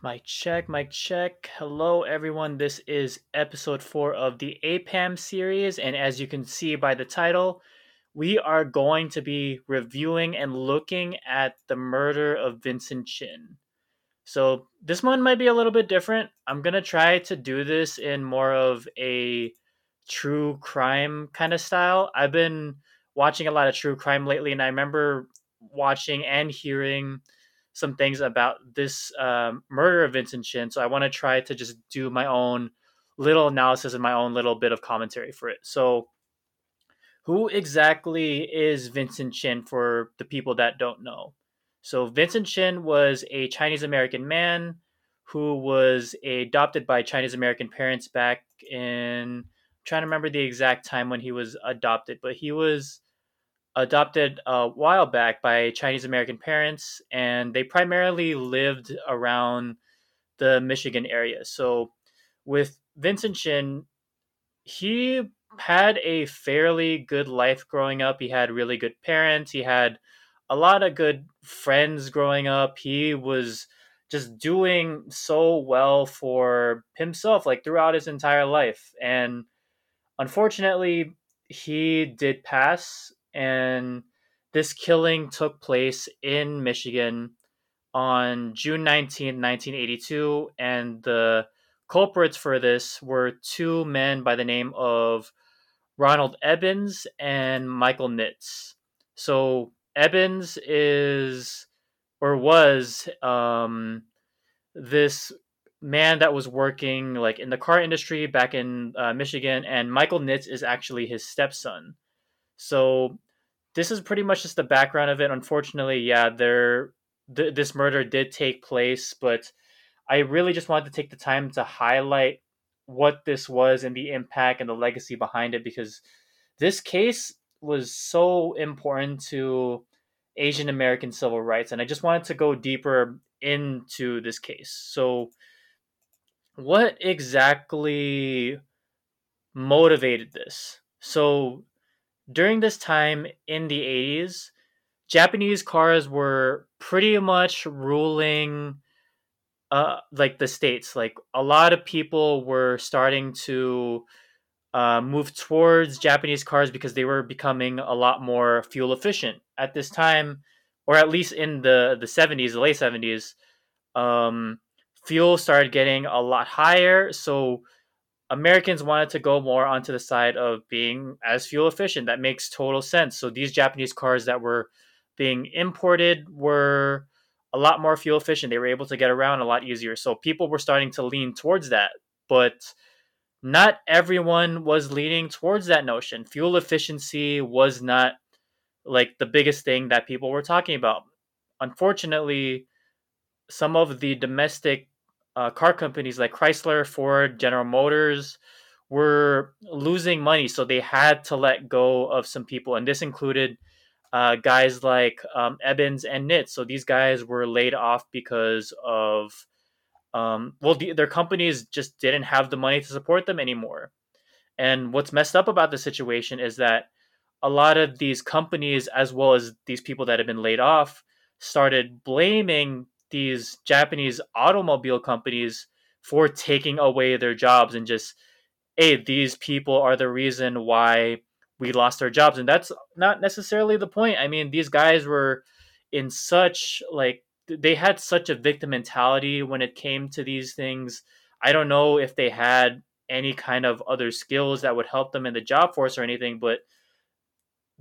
Mic check, mic check. Hello, everyone. This is episode four of the APAM series. And as you can see by the title, we are going to be reviewing and looking at the murder of Vincent Chin. So, this one might be a little bit different. I'm going to try to do this in more of a true crime kind of style. I've been watching a lot of true crime lately, and I remember watching and hearing some things about this um, murder of Vincent Chin. So I want to try to just do my own little analysis and my own little bit of commentary for it. So, who exactly is Vincent Chin for the people that don't know? So, Vincent Chin was a Chinese American man who was adopted by Chinese American parents back in. I'm trying to remember the exact time when he was adopted, but he was adopted a while back by Chinese American parents, and they primarily lived around the Michigan area. So, with Vincent Chin, he had a fairly good life growing up. He had really good parents. He had a lot of good friends growing up. He was just doing so well for himself, like throughout his entire life. And unfortunately, he did pass and this killing took place in Michigan on June 19, 1982, and the culprits for this were two men by the name of Ronald Ebens and Michael Nitz. So Ebens is or was um, this man that was working like in the car industry back in uh, Michigan, and Michael Nitz is actually his stepson. So this is pretty much just the background of it. Unfortunately, yeah, there th- this murder did take place, but I really just wanted to take the time to highlight what this was and the impact and the legacy behind it because this case was so important to Asian American civil rights and I just wanted to go deeper into this case. So what exactly motivated this? So during this time in the 80s, Japanese cars were pretty much ruling uh like the states like a lot of people were starting to uh, move towards Japanese cars because they were becoming a lot more fuel efficient at this time, or at least in the the seventies, the late seventies. Um, fuel started getting a lot higher, so Americans wanted to go more onto the side of being as fuel efficient. That makes total sense. So these Japanese cars that were being imported were a lot more fuel efficient. They were able to get around a lot easier. So people were starting to lean towards that. But not everyone was leaning towards that notion. Fuel efficiency was not like the biggest thing that people were talking about. Unfortunately, some of the domestic uh, car companies like Chrysler, Ford, General Motors were losing money, so they had to let go of some people, and this included uh, guys like um, and Nitz. So these guys were laid off because of um, well, the, their companies just didn't have the money to support them anymore. And what's messed up about the situation is that a lot of these companies, as well as these people that have been laid off, started blaming these Japanese automobile companies for taking away their jobs and just, hey, these people are the reason why we lost our jobs. And that's not necessarily the point. I mean, these guys were in such like they had such a victim mentality when it came to these things. I don't know if they had any kind of other skills that would help them in the job force or anything, but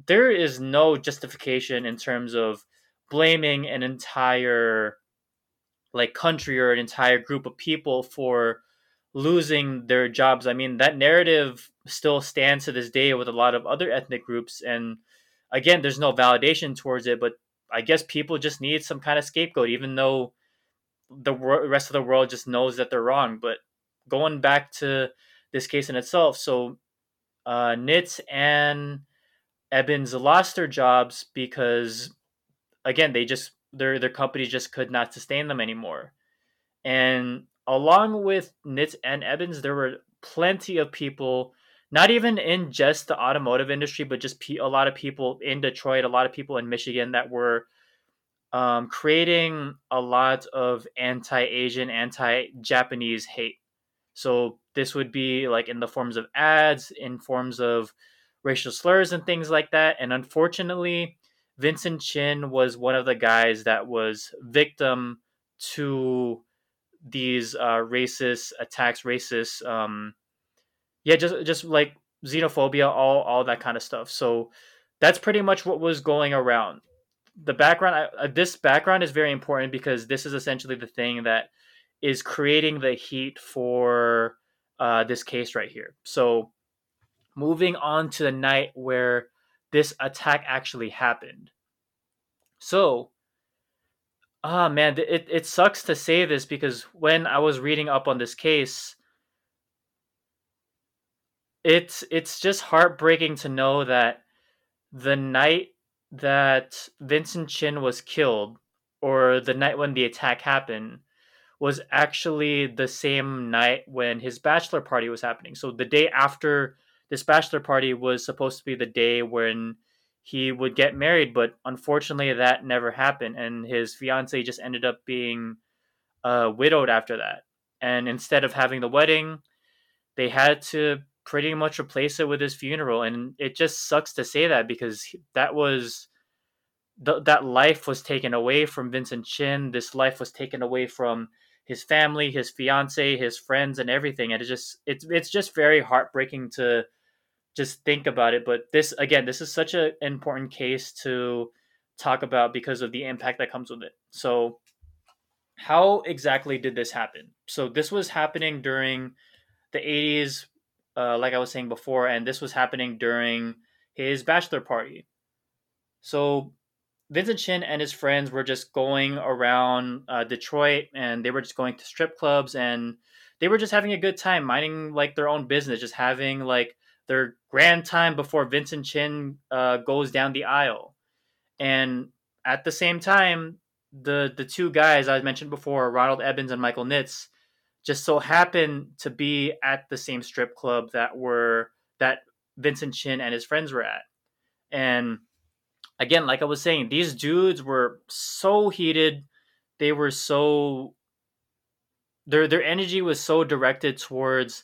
there is no justification in terms of blaming an entire like country or an entire group of people for losing their jobs. I mean, that narrative still stands to this day with a lot of other ethnic groups. And again, there's no validation towards it, but I guess people just need some kind of scapegoat, even though the rest of the world just knows that they're wrong. But going back to this case in itself, so uh, Nitz and Ebens lost their jobs because, again, they just their their companies just could not sustain them anymore. And along with Nitz and Ebens, there were plenty of people, not even in just the automotive industry, but just a lot of people in Detroit, a lot of people in Michigan that were um, creating a lot of anti-Asian, anti-Japanese hate. So this would be like in the forms of ads, in forms of racial slurs and things like that. And unfortunately, Vincent Chin was one of the guys that was victim to these uh, racist attacks, racist, um, yeah, just just like xenophobia, all all that kind of stuff. So that's pretty much what was going around. The background, uh, this background is very important because this is essentially the thing that is creating the heat for uh, this case right here. So moving on to the night where this attack actually happened. So, ah oh man, it, it sucks to say this because when I was reading up on this case, it's it's just heartbreaking to know that the night that Vincent Chin was killed, or the night when the attack happened, was actually the same night when his bachelor party was happening. So the day after this bachelor party was supposed to be the day when he would get married, but unfortunately that never happened, and his fiance just ended up being uh, widowed after that. And instead of having the wedding, they had to pretty much replace it with his funeral, and it just sucks to say that because that was th- that life was taken away from Vincent Chin. This life was taken away from his family, his fiance, his friends, and everything. And it just it's it's just very heartbreaking to just think about it. But this again, this is such an important case to talk about because of the impact that comes with it. So, how exactly did this happen? So this was happening during the 80s, uh, like I was saying before, and this was happening during his bachelor party. So Vincent Chin and his friends were just going around uh, Detroit, and they were just going to strip clubs, and they were just having a good time, minding like their own business, just having like their grand time before Vincent Chin uh, goes down the aisle. And at the same time, the the two guys I mentioned before, Ronald Ebens and Michael Nitz, just so happened to be at the same strip club that were that Vincent Chin and his friends were at. And again, like I was saying, these dudes were so heated. They were so their their energy was so directed towards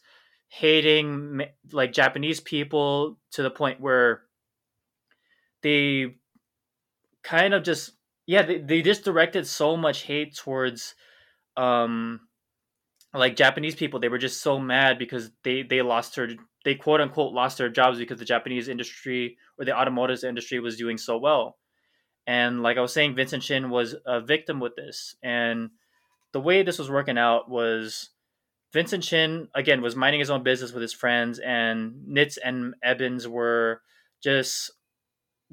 hating like Japanese people to the point where they kind of just yeah they, they just directed so much hate towards um like Japanese people. They were just so mad because they they lost their they quote unquote lost their jobs because the Japanese industry or the automotive industry was doing so well. And like I was saying Vincent Chin was a victim with this. And the way this was working out was Vincent Chin again was minding his own business with his friends, and Nitz and Ebens were just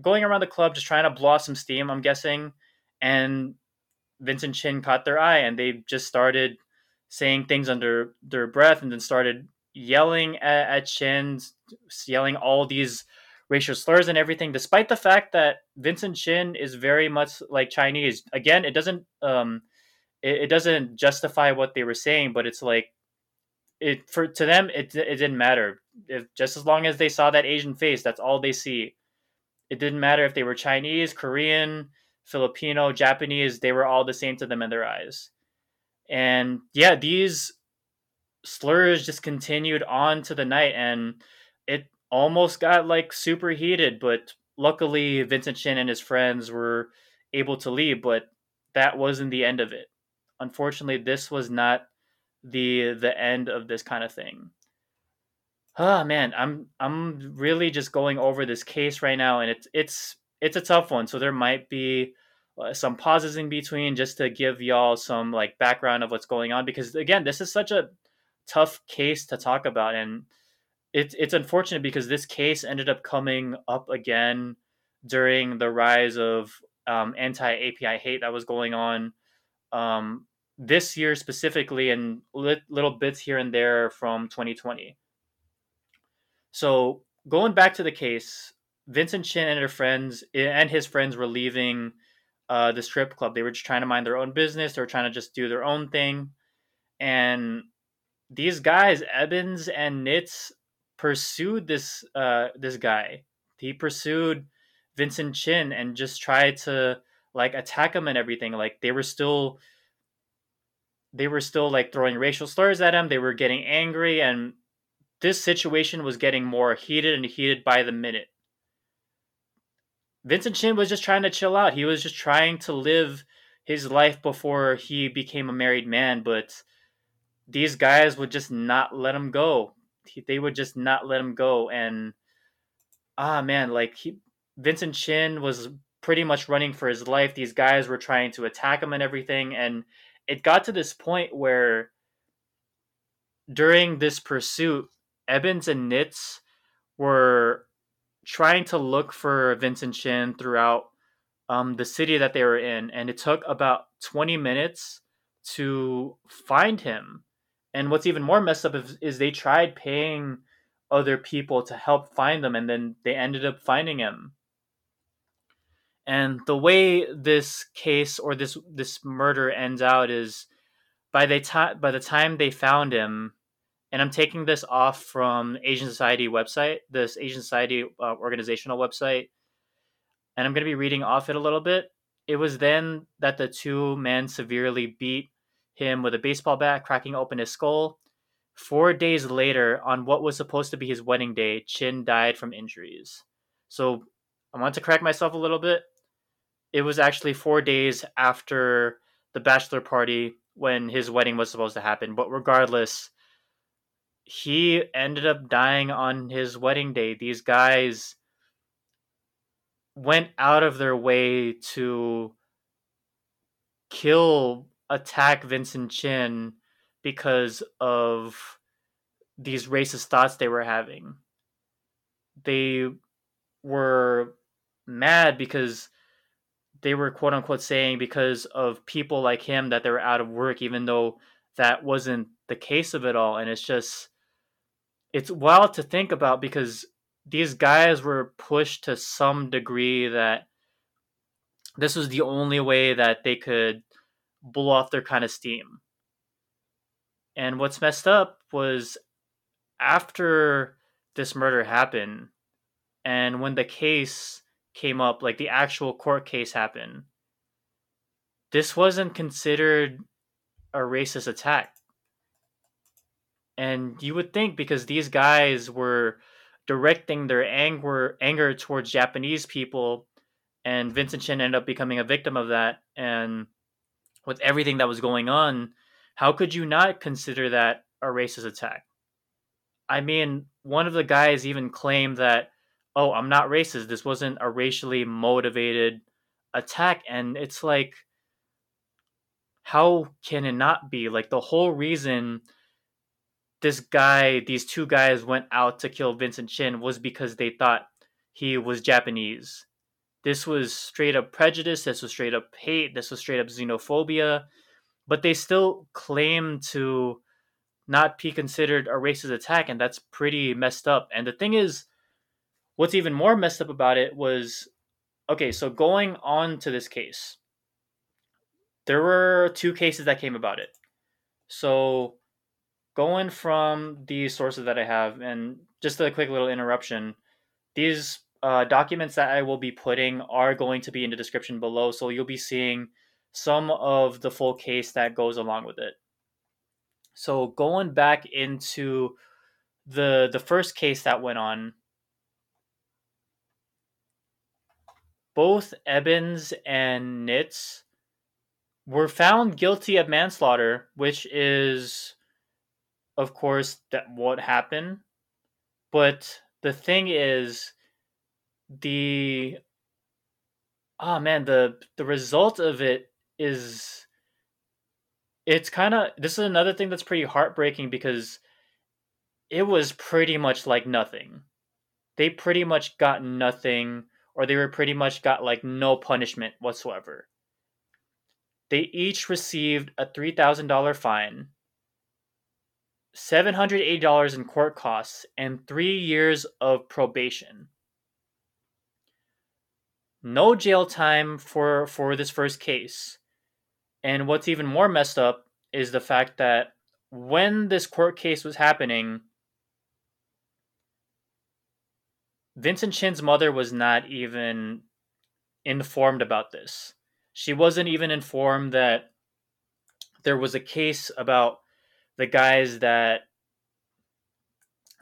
going around the club, just trying to blow some steam. I'm guessing, and Vincent Chin caught their eye, and they just started saying things under their breath, and then started yelling at, at Chin, yelling all these racial slurs and everything. Despite the fact that Vincent Chin is very much like Chinese. Again, it doesn't um, it, it doesn't justify what they were saying, but it's like it for to them it it didn't matter. If just as long as they saw that Asian face, that's all they see. It didn't matter if they were Chinese, Korean, Filipino, Japanese, they were all the same to them in their eyes. And yeah, these slurs just continued on to the night and it almost got like super heated, but luckily Vincent Chin and his friends were able to leave, but that wasn't the end of it. Unfortunately, this was not the the end of this kind of thing. Oh man, I'm I'm really just going over this case right now, and it's it's it's a tough one. So there might be uh, some pauses in between just to give y'all some like background of what's going on because again, this is such a tough case to talk about, and it's it's unfortunate because this case ended up coming up again during the rise of um, anti API hate that was going on um, this year specifically and little bits here and there from 2020. So going back to the case, Vincent Chin and her friends and his friends were leaving uh, the strip club. They were just trying to mind their own business. They were trying to just do their own thing. And these guys, Ebens and Nitz, pursued this uh, this guy. He pursued Vincent Chin and just tried to like attack him and everything. Like they were still they were still like throwing racial slurs at him. They were getting angry and this situation was getting more heated and heated by the minute. Vincent Chin was just trying to chill out. He was just trying to live his life before he became a married man, but these guys would just not let him go. They would just not let him go and ah man, like he Vincent Chin was pretty much running for his life. These guys were trying to attack him and everything and it got to this point where during this pursuit, Ebens and Nitz were trying to look for Vincent Chin throughout um, the city that they were in, and it took about 20 minutes to find him. And what's even more messed up is, is they tried paying other people to help find them, and then they ended up finding him. And the way this case or this this murder ends out is by the time by the time they found him, and I'm taking this off from Asian Society website, this Asian Society uh, organizational website, and I'm going to be reading off it a little bit. It was then that the two men severely beat him with a baseball bat, cracking open his skull. Four days later, on what was supposed to be his wedding day, Chin died from injuries. So I want to correct myself a little bit. It was actually four days after the bachelor party when his wedding was supposed to happen. But regardless, he ended up dying on his wedding day. These guys went out of their way to kill, attack Vincent Chin because of these racist thoughts they were having. They were mad because they were quote unquote saying because of people like him that they were out of work, even though that wasn't the case of it all. And it's just it's wild to think about because these guys were pushed to some degree that this was the only way that they could blow off their kind of steam. And what's messed up was after this murder happened, and when the case came up, like the actual court case happened, this wasn't considered a racist attack. And you would think because these guys were directing their anger anger towards Japanese people, and Vincent Chin ended up becoming a victim of that. And with everything that was going on, how could you not consider that a racist attack? I mean, one of the guys even claimed that, oh, I'm not racist. This wasn't a racially motivated attack. And it's like, how can it not be? Like, the whole reason this guy, these two guys went out to kill Vincent Chin was because they thought he was Japanese. This was straight up prejudice. This was straight up hate. This was straight up xenophobia. But they still claim to not be considered a racist attack, and that's pretty messed up. And the thing is, what's even more messed up about it was okay, so going on to this case, there were two cases that came about it. So going from the sources that I have, and just a quick little interruption, these uh, documents that I will be putting are going to be in the description below, so you'll be seeing some of the full case that goes along with it. So going back into the the first case that went on, both Ebens and Nitz were found guilty of manslaughter, which is of course, that what happened. But the thing is, the oh man, the the result of it is it's kind of this is another thing that's pretty heartbreaking because it was pretty much like nothing. They pretty much got nothing, or they were pretty much got like no punishment whatsoever. They each received a $3,000 fine $780 in court costs, and three years of probation. No jail time for, for this first case. And what's even more messed up is the fact that when this court case was happening, Vincent Chin's mother was not even informed about this. She wasn't even informed that there was a case about the guys that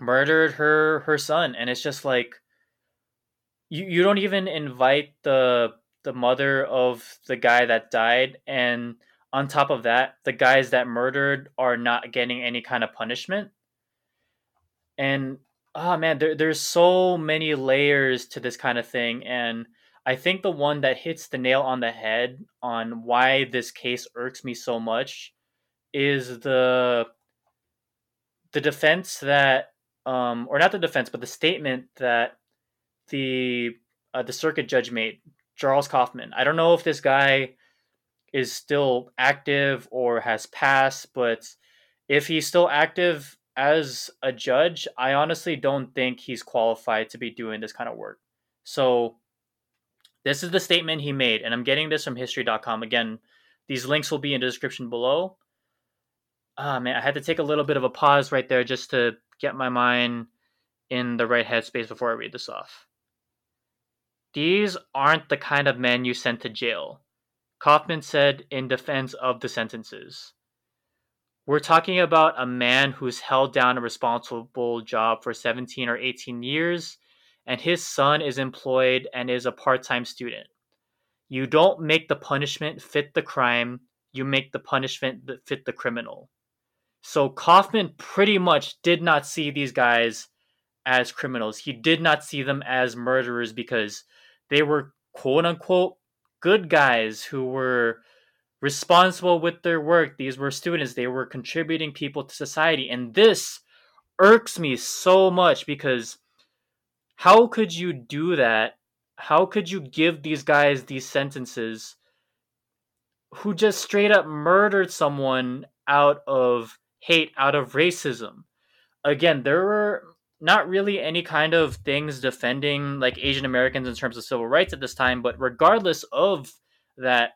murdered her her son. And it's just like you you don't even invite the the mother of the guy that died. And on top of that the guys that murdered are not getting any kind of punishment. And oh man there, there's so many layers to this kind of thing and i think the one that hits the nail on the head on why this case irks me so much is the the defense that um or not the defense but the statement that the uh, the circuit judge made charles kaufman. I don't know if this guy is still active or has passed but if he's still active as a judge i honestly don't think he's qualified to be doing this kind of work so this is the statement he made and i'm getting this from history.com again these links will be in the description below ah man, I had to take a little bit of a pause right there just to get my mind in the right headspace before I read this off. These aren't the kind of men you send to jail, Kaufman said in defense of the sentences. We're talking about a man who's held down a responsible job for 17 or 18 years, and his son is employed and is a part time student. You don't make the punishment fit the crime, you make the punishment fit the criminal. So Kaufman pretty much did not see these guys as criminals. He did not see them as murderers because they were quote unquote good guys who were responsible with their work. These were students, they were contributing people to society. And this irks me so much because how could you do that? How could you give these guys these sentences who just straight up murdered someone out of hate out of racism. Again, there were not really any kind of things defending like Asian Americans in terms of civil rights at this time, but regardless of that,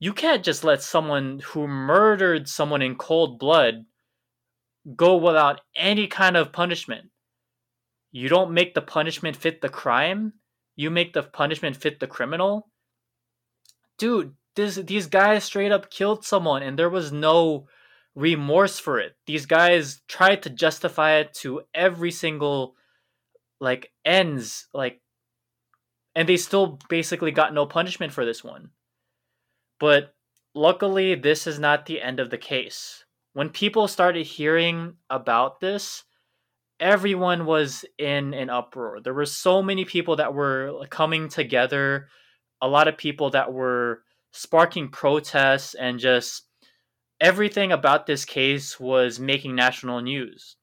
you can't just let someone who murdered someone in cold blood go without any kind of punishment. You don't make the punishment fit the crime, you make the punishment fit the criminal. Dude, this these guys straight up killed someone and there was no remorse for it. These guys tried to justify it to every single like ends like and they still basically got no punishment for this one. But luckily this is not the end of the case. When people started hearing about this, everyone was in an uproar. There were so many people that were coming together, a lot of people that were sparking protests and just everything about this case was making national news.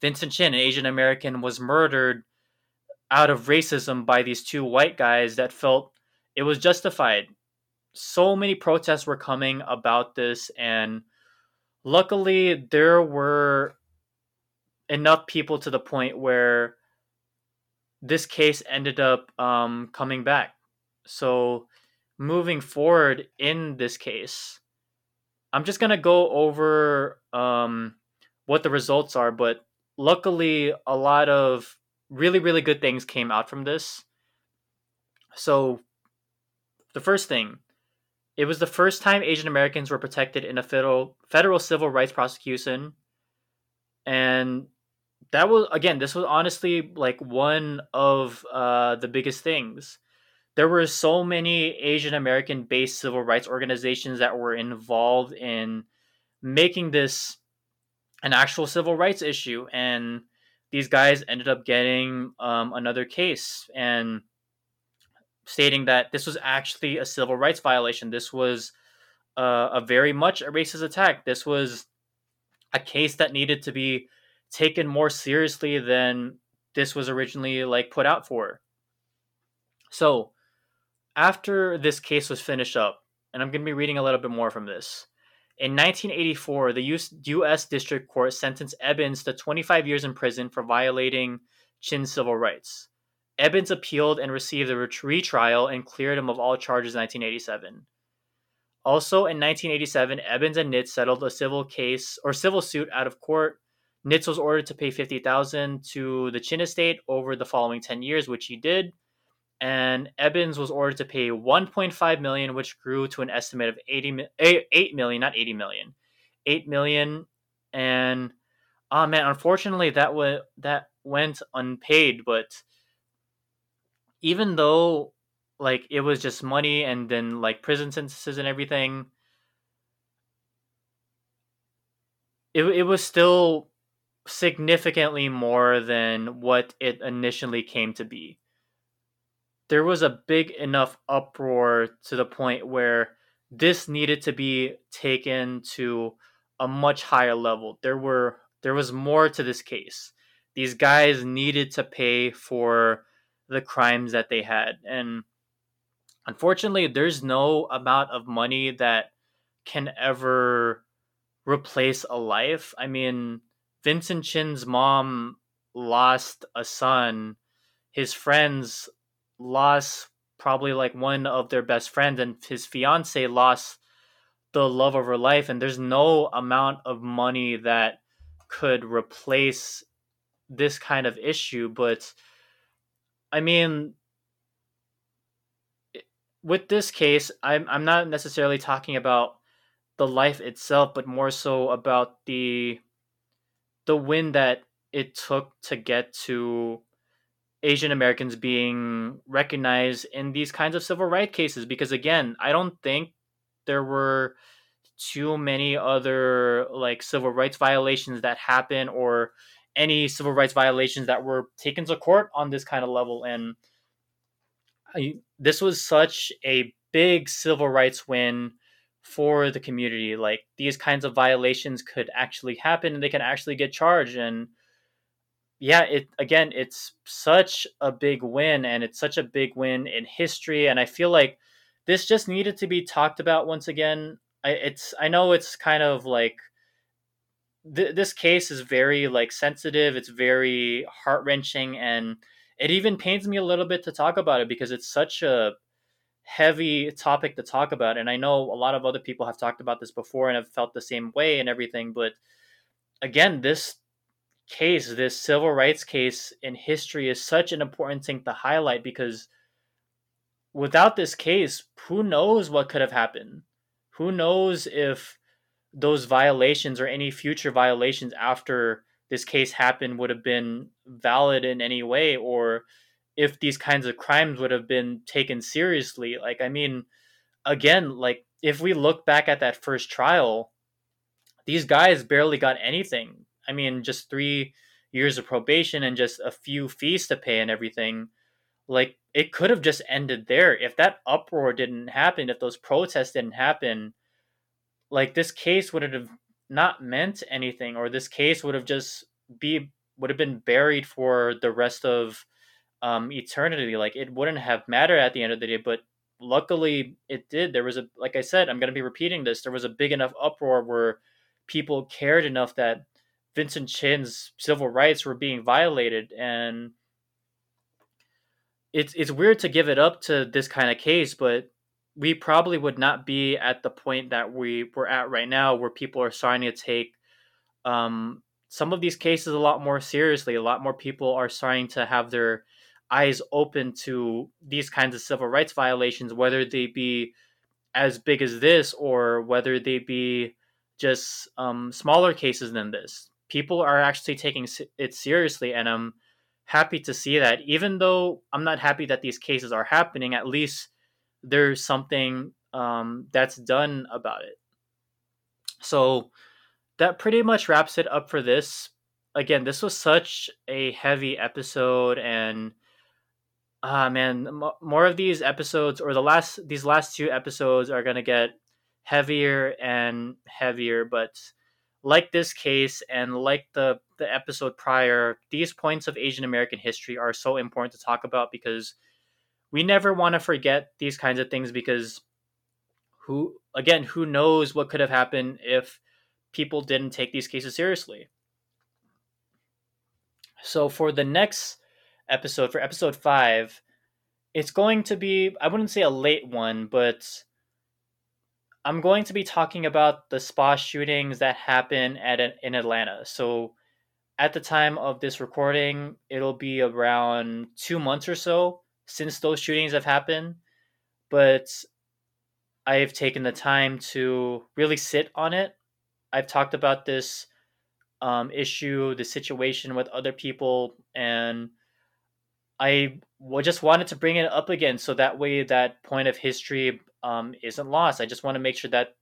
Vincent Chin, an Asian American, was murdered out of racism by these two white guys that felt it was justified. So many protests were coming about this, and luckily, there were enough people to the point where this case ended up um, coming back. So, moving forward in this case, I'm just gonna go over um, what the results are, but luckily, a lot of really, really good things came out from this. So, the first thing, it was the first time Asian Americans were protected in a federal federal civil rights prosecution, and that was again, this was honestly like one of uh, the biggest things there were so many Asian American based civil rights organizations that were involved in making this an actual civil rights issue. And these guys ended up getting um, another case and stating that this was actually a civil rights violation. This was uh, a very much a racist attack. This was a case that needed to be taken more seriously than this was originally like put out for. So, after this case was finished up, and I'm going to be reading a little bit more from this. In 1984, the U.S. District Court sentenced Ebens to 25 years in prison for violating Chin's civil rights. Ebens appealed and received a retrial and cleared him of all charges in 1987. Also, in 1987, Ebens and Nitz settled a civil case or civil suit out of court. Nitz was ordered to pay 50000 to the Chin estate over the following 10 years, which he did and Ebens was ordered to pay 1.5 million, which grew to an estimate of 80 eh, 8 million, not 80 million, 8 million, and oh man, unfortunately that was that went unpaid. But even though like it was just money and then like prison sentences and everything, it it was still significantly more than what it initially came to be there was a big enough uproar to the point where this needed to be taken to a much higher level. There were there was more to this case. These guys needed to pay for the crimes that they had and unfortunately there's no amount of money that can ever replace a life. I mean, Vincent Chin's mom lost a son. His friends lost probably like one of their best friends and his fiance lost the love of her life and there's no amount of money that could replace this kind of issue but i mean with this case i'm i'm not necessarily talking about the life itself but more so about the the win that it took to get to Asian Americans being recognized in these kinds of civil rights cases. Because again, I don't think there were too many other like civil rights violations that happen or any civil rights violations that were taken to court on this kind of level. And I, this was such a big civil rights win for the community. Like these kinds of violations could actually happen and they can actually get charged. And yeah, it again, it's such a big win and it's such a big win in history. And I feel like this just needed to be talked about once again. I it's I know it's kind of like th- this case is very like sensitive, it's very heart-wrenching and it even pains me a little bit to talk about it because it's such a heavy topic to talk about and I know a lot of other people have talked about this before and have felt the same way and everything, but again, this case, this civil rights case in history is such an important thing to highlight because without this case, who knows what could have happened? Who knows if those violations or any future violations after this case happened would have been valid in any way or if these kinds of crimes would have been taken seriously. Like, I mean, again, like if we look back at that first trial, these guys barely got anything I mean, just three years of probation and just a few fees to pay and everything. Like it could have just ended there if that uproar didn't happen, if those protests didn't happen. Like this case would have not meant anything, or this case would have just be would have been buried for the rest of um, eternity. Like it wouldn't have mattered at the end of the day, but luckily it did. There was a like I said, I'm going to be repeating this. There was a big enough uproar where people cared enough that Vincent Chin's civil rights were being violated, and it's it's weird to give it up to this kind of case, but we probably would not be at the point that we we're at right now, where people are starting to take um, some of these cases a lot more seriously. A lot more people are starting to have their eyes open to these kinds of civil rights violations, whether they be as big as this or whether they be just um, smaller cases than this people are actually taking it seriously and i'm happy to see that even though i'm not happy that these cases are happening at least there's something um, that's done about it. So that pretty much wraps it up for this. Again this was such a heavy episode and ah uh, man more of these episodes or the last these last two episodes are to get heavier and heavier but like this case and like the the episode prior, these points of Asian American history are so important to talk about because we never want to forget these kinds of things because who again, who knows what could have happened if people didn't take these cases seriously. So for the next episode, for episode 5, it's going to be I wouldn't say a late one, but I'm going to be talking about the spa shootings that happen at in Atlanta. So, at the time of this recording, it'll be around two months or so since those shootings have happened, but I've taken the time to really sit on it. I've talked about this um, issue, the situation with other people, and I just wanted to bring it up again so that way that point of history um, isn't lost. I just want to make sure that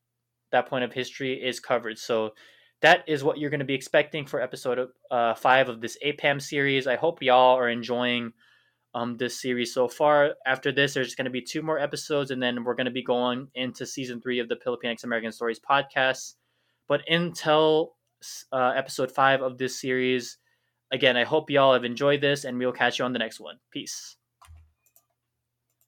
that point of history is covered. So that is what you're going to be expecting for episode uh, five of this APAM series. I hope y'all are enjoying um, this series so far. After this, there's going to be two more episodes, and then we're going to be going into season three of the Filipinx American Stories podcast. But until uh, episode five of this series, again, I hope y'all have enjoyed this, and we'll catch you on the next one. Peace.